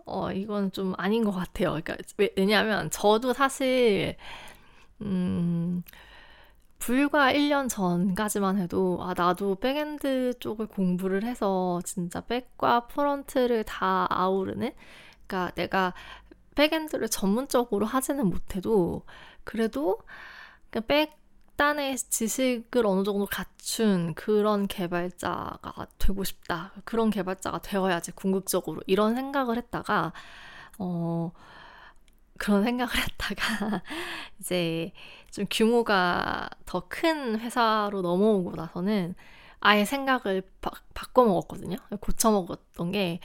어, 이건 좀 아닌 것 같아요. 그러니까, 왜, 왜냐하면 저도 사실, 음, 불과 1년 전까지만 해도, 아, 나도 backend 쪽을 공부를 해서 진짜 back과 front를 다 아우르는? 그러니까 내가 backend를 전문적으로 하지는 못해도 그래도 그 back단의 지식을 어느 정도 갖춘 그런 개발자가 되고 싶다. 그런 개발자가 되어야지 궁극적으로 이런 생각을 했다가 어 그런 생각을 했다가 이제 좀 규모가 더 큰 회사로 넘어오고 나서는 아예 생각을 바, 바꿔 먹었거든요. 고쳐 먹었던 게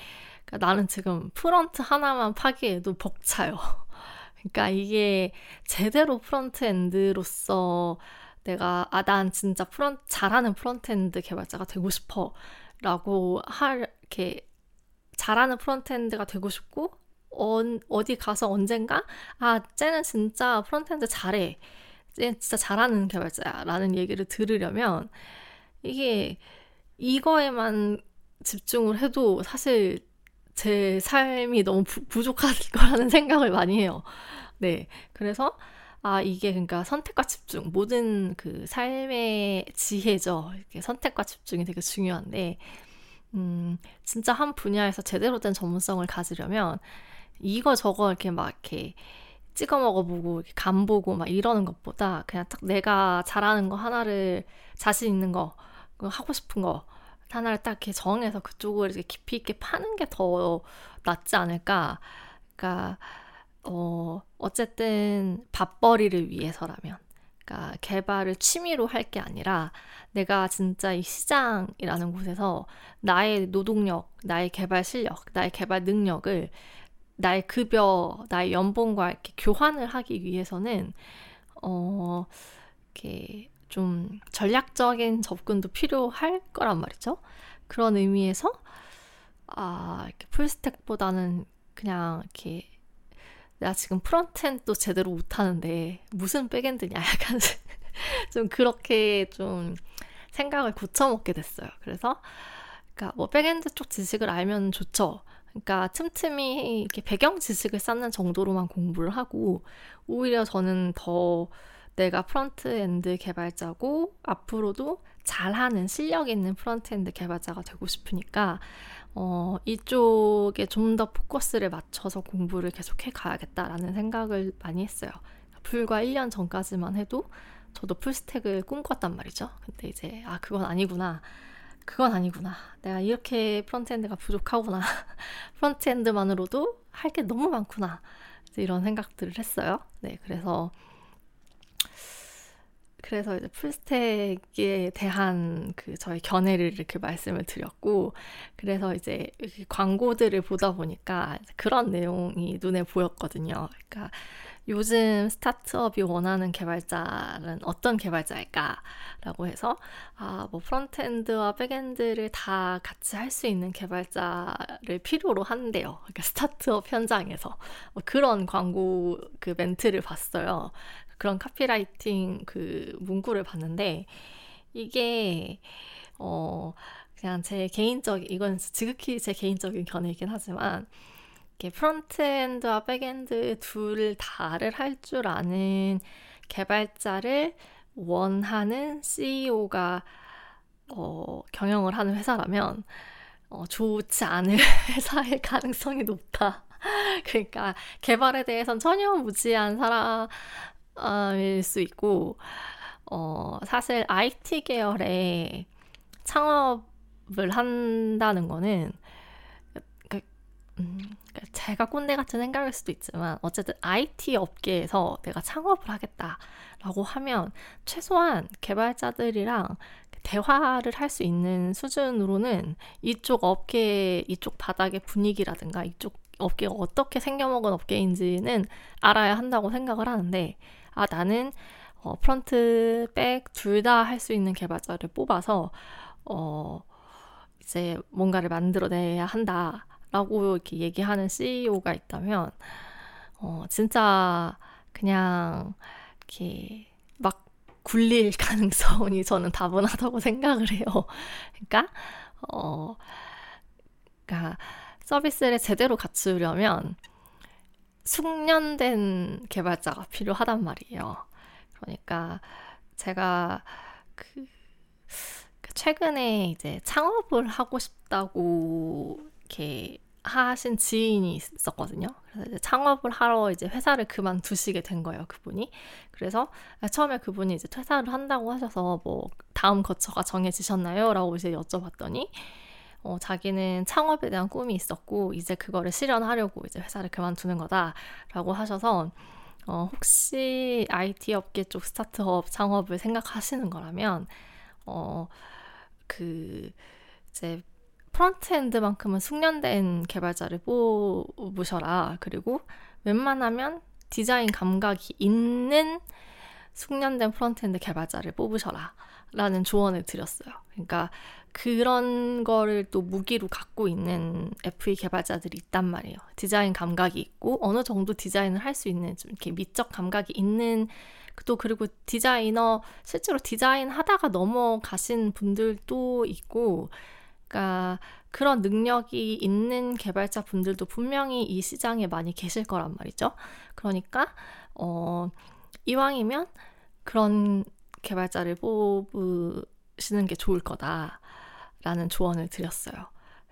그러니까 나는 지금 front 하나만 파기에도 벅차요. 그러니까 이게 제대로 frontend로서 내가 아 난 진짜 front 잘하는 frontend 개발자가 되고 싶어라고 할 이렇게 잘하는 frontend가 되고 싶고 어, 어디 가서 언젠가 아 쟤는 진짜 frontend 잘해 쟤 진짜 잘하는 개발자야 라는 얘기를 들으려면 이게 이거에만 집중을 해도 사실 제 삶이 너무 부, 부족할 거라는 생각을 많이 해요. 네. 그래서 아, 이게 그러니까 선택과 집중, 모든 그 삶의 지혜죠. 이렇게 선택과 집중이 되게 중요한데, 음, 진짜 한 분야에서 제대로 된 전문성을 가지려면 이거 저거 이렇게 막 이렇게 찍어 먹어보고 이렇게 간 보고 막 이러는 것보다 그냥 딱 내가 잘하는 거 하나를 자신 있는 거 하고 싶은 거 하나를 딱 이렇게 정해서 그쪽을 이렇게 깊이 있게 파는 게 더 낫지 않을까. 그러니까 어 어쨌든 밥벌이를 위해서라면 그러니까 개발을 취미로 할 게 아니라 내가 진짜 이 시장이라는 곳에서 나의 노동력, 나의 개발 실력, 나의 개발 능력을 나의 급여, 나의 연봉과 이렇게 교환을 하기 위해서는 어 이렇게 좀 전략적인 접근도 필요할 거란 말이죠. 그런 의미에서 아 이렇게 풀스택보다는 그냥 이렇게 내가 지금 프론트엔도 제대로 못하는데 무슨 백엔드냐 약간 좀 그렇게 좀 생각을 고쳐먹게 됐어요. 그래서 그러니까 뭐 backend 쪽 지식을 알면 좋죠. 그러니까 틈틈이 이렇게 배경 지식을 쌓는 정도로만 공부를 하고 오히려 저는 더 내가 frontend 개발자고 앞으로도 잘하는 실력 있는 frontend 개발자가 되고 싶으니까 어, 이쪽에 좀 더 포커스를 맞춰서 공부를 계속 해 가야겠다라는 생각을 많이 했어요. 불과 1년 전까지만 해도 저도 full stack을 꿈꿨단 말이죠. 근데 이제 아 그건 아니구나. 그건 아니구나. 내가 이렇게 frontend가 부족하구나. frontend만으로도 할 게 너무 많구나. 이런 생각들을 했어요. 네, 그래서 그래서 이제 full stack에 대한 그 저의 견해를 이렇게 말씀을 드렸고, 그래서 이제 광고들을 보다 보니까 그런 내용이 눈에 보였거든요. 그러니까 요즘 스타트업이 원하는 개발자는 어떤 개발자일까라고 해서 아, 뭐 frontend와 backend를 다 같이 할 수 있는 개발자를 필요로 한대요. 그러니까 스타트업 현장에서 뭐 그런 광고 그 멘트를 봤어요. 그런 copywriting 그 문구를 봤는데 이게 어 그냥 제 개인적 이건 지극히 제 개인적인 견해이긴 하지만 이렇게 frontend와 backend 둘 다를 할 줄 아는 개발자를 원하는 CEO가 어, 경영을 하는 회사라면 어, 좋지 않을 회사의 가능성이 높다. 그러니까 개발에 대해선 전혀 무지한 사람일 수 있고 어, 사실 IT 계열에 창업을 한다는 거는 음, 그러니까 제가 꼰대 같은 생각일 수도 있지만 어쨌든 IT 업계에서 내가 창업을 하겠다라고 하면 최소한 개발자들이랑 대화를 할 수 있는 수준으로는 이쪽 업계, 이쪽 바닥의 분위기라든가 이쪽 업계가 어떻게 생겨먹은 업계인지는 알아야 한다고 생각을 하는데 아 나는 어, 프런트, 백 둘 다 할 수 있는 개발자를 뽑아서 어 이제 뭔가를 만들어내야 한다. 라고 이렇게 얘기하는 CEO가 있다면, 어, 진짜 그냥 이렇게 막 굴릴 가능성이 저는 다분하다고 생각을 해요. 그러니까, 어, 그러니까 서비스를 제대로 갖추려면 숙련된 개발자가 필요하단 말이에요. 그러니까 제가 그, 그 최근에 이제 창업을 하고 싶다고 이렇게 하신 지인이 있었거든요. 그래서 이제 창업을 하러 이제 회사를 그만두시게 된 거예요, 그분이. 그래서 처음에 그분이 이제 퇴사를 한다고 하셔서 뭐 다음 거처가 정해지셨나요? 라고 이제 여쭤봤더니 어, 자기는 창업에 대한 꿈이 있었고 이제 그거를 실현하려고 이제 회사를 그만두는 거다라고 하셔서 어, 혹시 IT 업계 쪽 스타트업 창업을 생각하시는 거라면 어, 그 이제 frontend만큼은 숙련된 개발자를 뽑으셔라. 그리고 웬만하면 디자인 감각이 있는 숙련된 frontend 개발자를 뽑으셔라. 라는 조언을 드렸어요. 그러니까 그런 거를 또 무기로 갖고 있는 FE 개발자들이 있단 말이에요. 디자인 감각이 있고 어느 정도 디자인을 할 수 있는 좀 이렇게 미적 감각이 있는 또 그리고 디자이너 실제로 디자인 하다가 넘어가신 분들도 있고 그러니까 그런 능력이 있는 개발자 분들도 분명히 이 시장에 많이 계실 거란 말이죠. 그러니까 어 이왕이면 그런 개발자를 뽑으시는 게 좋을 거다 라는 조언을 드렸어요.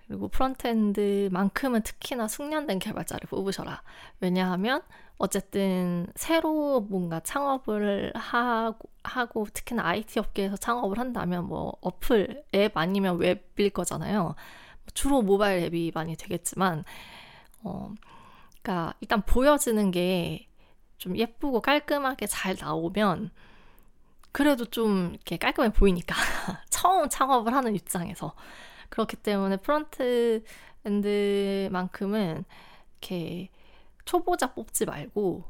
그리고 프론트엔드만큼은 특히나 숙련된 개발자를 뽑으셔라. 왜냐하면 어쨌든 새로 뭔가 창업을 하고, 하고 특히나 IT 업계에서 창업을 한다면 뭐 어플, 앱 아니면 웹일 거잖아요. 주로 모바일 앱이 많이 되겠지만, 어, 그러니까 일단 보여지는 게 좀 예쁘고 깔끔하게 잘 나오면 그래도 좀 이렇게 깔끔해 보이니까 처음 창업을 하는 입장에서 그렇기 때문에 front end만큼은 이렇게 초보자 뽑지 말고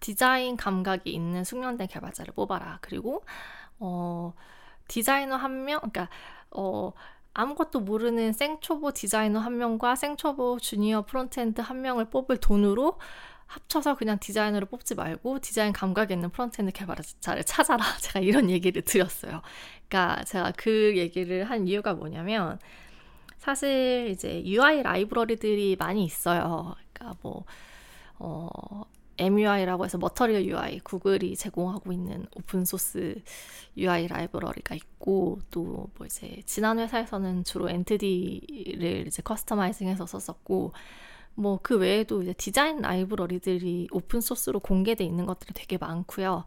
디자인 감각이 있는 숙련된 개발자를 뽑아라. 그리고 어 디자이너 한 명, 그러니까 어 아무것도 모르는 생초보 디자이너 한 명과 생초보 주니어 frontend 한 명을 뽑을 돈으로 합쳐서 그냥 디자이너를 뽑지 말고 디자인 감각 있는 frontend 개발자를 찾아라. 제가 이런 얘기를 드렸어요. 그러니까 제가 그 얘기를 한 이유가 뭐냐면 사실 이제 UI 라이브러리들이 많이 있어요. 그러니까 뭐 어, MUI라고 해서 Material UI 구글이 제공하고 있는 open source UI 라이브러리가 있고 또 뭐 이제 지난 회사에서는 주로 Ant D를 이제 customizing해서 썼었고 뭐 그 외에도 이제 디자인 라이브러리들이 open source로 공개돼 있는 것들이 되게 많고요.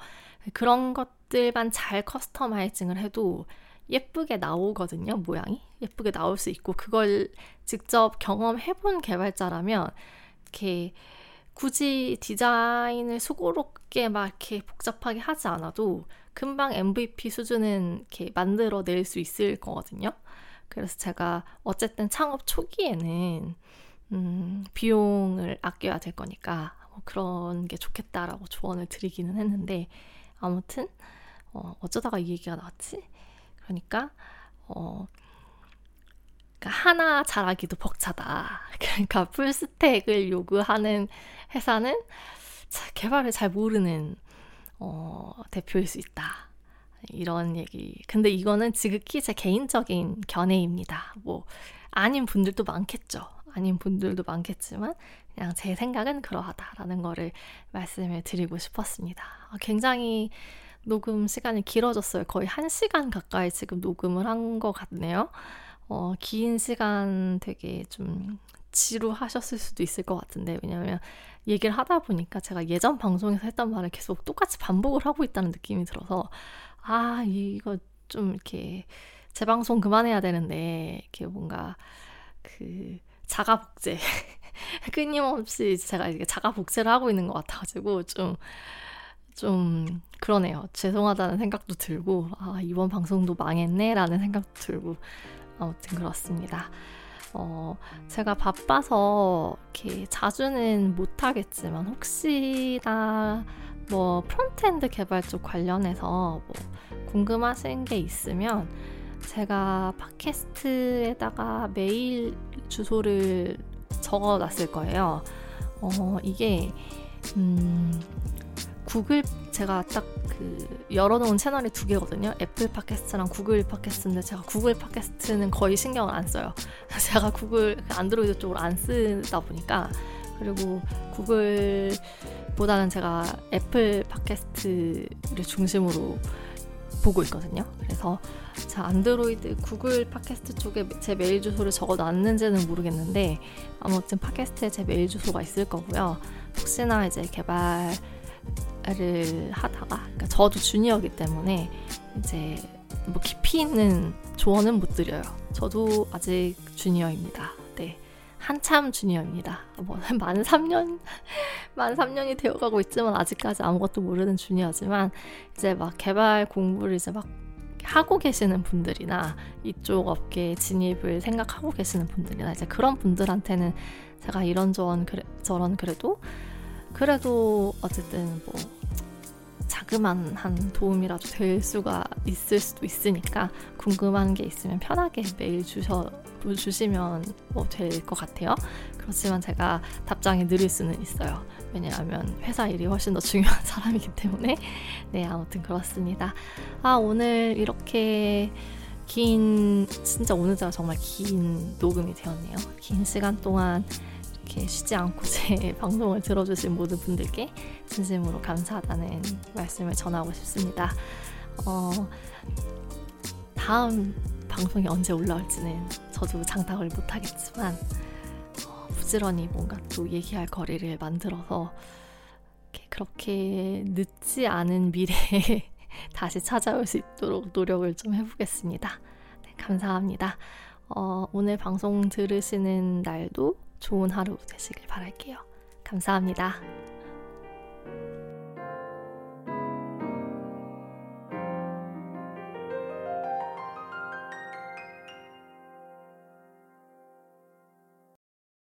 그런 것들만 잘 customizing을 해도 예쁘게 나오거든요, 모양이. 예쁘게 나올 수 있고, 그걸 직접 경험해 본 개발자라면, 이렇게 굳이 디자인을 수고롭게 막 이렇게 복잡하게 하지 않아도 금방 MVP 수준은 이렇게 만들어낼 수 있을 거거든요. 그래서 제가 어쨌든 창업 초기에는, 음, 비용을 아껴야 될 거니까, 뭐 그런 게 좋겠다라고 조언을 드리기는 했는데, 아무튼, 어, 어쩌다가 이 얘기가 나왔지? 그러니까 어 그러니까 하나 잘하기도 벅차다. 그러니까 풀스택을 요구하는 회사는 개발을 잘 모르는 어, 대표일 수 있다. 이런 얘기. 근데 이거는 지극히 제 개인적인 견해입니다. 뭐 아닌 분들도 많겠죠. 아닌 분들도 많겠지만 그냥 제 생각은 그러하다라는 거를 말씀을 드리고 싶었습니다. 굉장히 녹음 시간이 길어졌어요. 거의 한 시간 가까이 지금 녹음을 한 것 같네요. 어, 긴 시간 되게 좀 지루하셨을 수도 있을 것 같은데, 왜냐면 얘기를 하다 보니까 제가 예전 방송에서 했던 말을 계속 똑같이 반복을 하고 있다는 느낌이 들어서, 아, 이거 좀 이렇게 재방송 그만해야 되는데, 이렇게 뭔가 그 자가 복제. 끊임없이 제가 이게 자가 복제를 하고 있는 것 같아가지고 좀, 좀 그러네요. 죄송하다는 생각도 들고, 아, 이번 방송도 망했네? 라는 생각도 들고, 아무튼 그렇습니다. 어, 제가 바빠서 이렇게 자주는 못하겠지만, 혹시나 뭐 frontend 개발 쪽 관련해서 뭐 궁금하신 게 있으면, 제가 팟캐스트에다가 메일 주소를 적어 놨을 거예요. 어, 이게, 음, 구글 제가 딱 그 열어놓은 채널이 두 개거든요. 애플 팟캐스트랑 구글 팟캐스트인데 제가 구글 팟캐스트는 거의 신경을 안 써요. 제가 구글 그 안드로이드 쪽으로 안 쓰다 보니까 그리고 구글보다는 제가 애플 팟캐스트를 중심으로 보고 있거든요. 그래서 자 안드로이드 구글 팟캐스트 쪽에 제 메일 주소를 적어놨는지는 모르겠는데 아무튼 팟캐스트에 제 메일 주소가 있을 거고요. 혹시나 이제 개발을 하다가 그러니까 저도 주니어기 때문에 이제 뭐 깊이 있는 조언은 못 드려요. 저도 아직 주니어입니다. 네. 한참 주니어입니다. 뭐 만 3년 만 3년이 되어가고 있지만 아직까지 아무것도 모르는 주니어지만 이제 막 개발 공부를 이제 막 하고 계시는 분들이나 이쪽 업계에 진입을 생각하고 계시는 분들이나 이제 그런 분들한테는 제가 이런저런 그래, 저런 그래도 그래도 어쨌든 뭐 자그만 한 도움이라도 될 수가 있을 수도 있으니까 궁금한 게 있으면 편하게 메일 주셔 주시면 뭐 될 것 같아요. 그렇지만 제가 답장이 느릴 수는 있어요. 왜냐하면 회사 일이 훨씬 더 중요한 사람이기 때문에 네 아무튼 그렇습니다. 아 오늘 이렇게 긴 진짜 오늘 제가 정말 긴 녹음이 되었네요. 긴 시간 동안 이렇게 쉬지 않고 제 방송을 들어주신 모든 분들께 진심으로 감사하다는 말씀을 전하고 싶습니다. 어, 다음 방송이 언제 올라올지는 저도 장담을 못하겠지만 어, 부지런히 뭔가 또 얘기할 거리를 만들어서 그렇게 늦지 않은 미래에 다시 찾아올 수 있도록 노력을 좀 해보겠습니다. 네, 감사합니다. 어, 오늘 방송 들으시는 날도 좋은 하루 되시길 바랄게요. 감사합니다.